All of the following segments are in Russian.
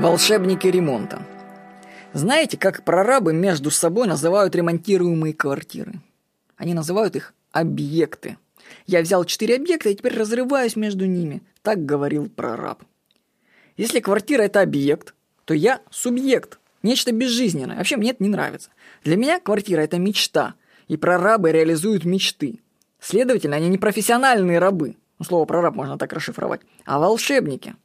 Волшебники ремонта. Знаете, как прорабы между собой называют ремонтируемые квартиры? Они называют их объекты. Я взял четыре объекта и теперь разрываюсь между ними. Так говорил прораб. Если квартира это объект, то я субъект. Нечто безжизненное. Вообще мне это не нравится. Для меня квартира это мечта. И прорабы реализуют мечты. Следовательно, они не профессиональные рабы. Ну, слово прораб можно так расшифровать. А волшебники –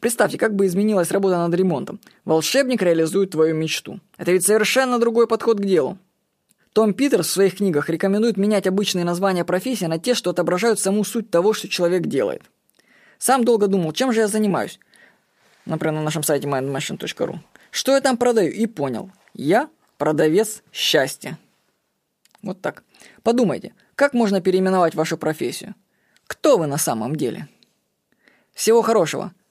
Представьте, как бы изменилась работа над ремонтом. Волшебник реализует твою мечту. Это ведь совершенно другой подход к делу. Том Питерс в своих книгах рекомендует менять обычные названия профессии на те, что отображают саму суть того, что человек делает. Сам долго думал, чем же я занимаюсь. Например, на нашем сайте mindmachine.ru. Что я там продаю? И понял. Я продавец счастья. Вот так. Подумайте, как можно переименовать вашу профессию? Кто вы на самом деле? Всего хорошего.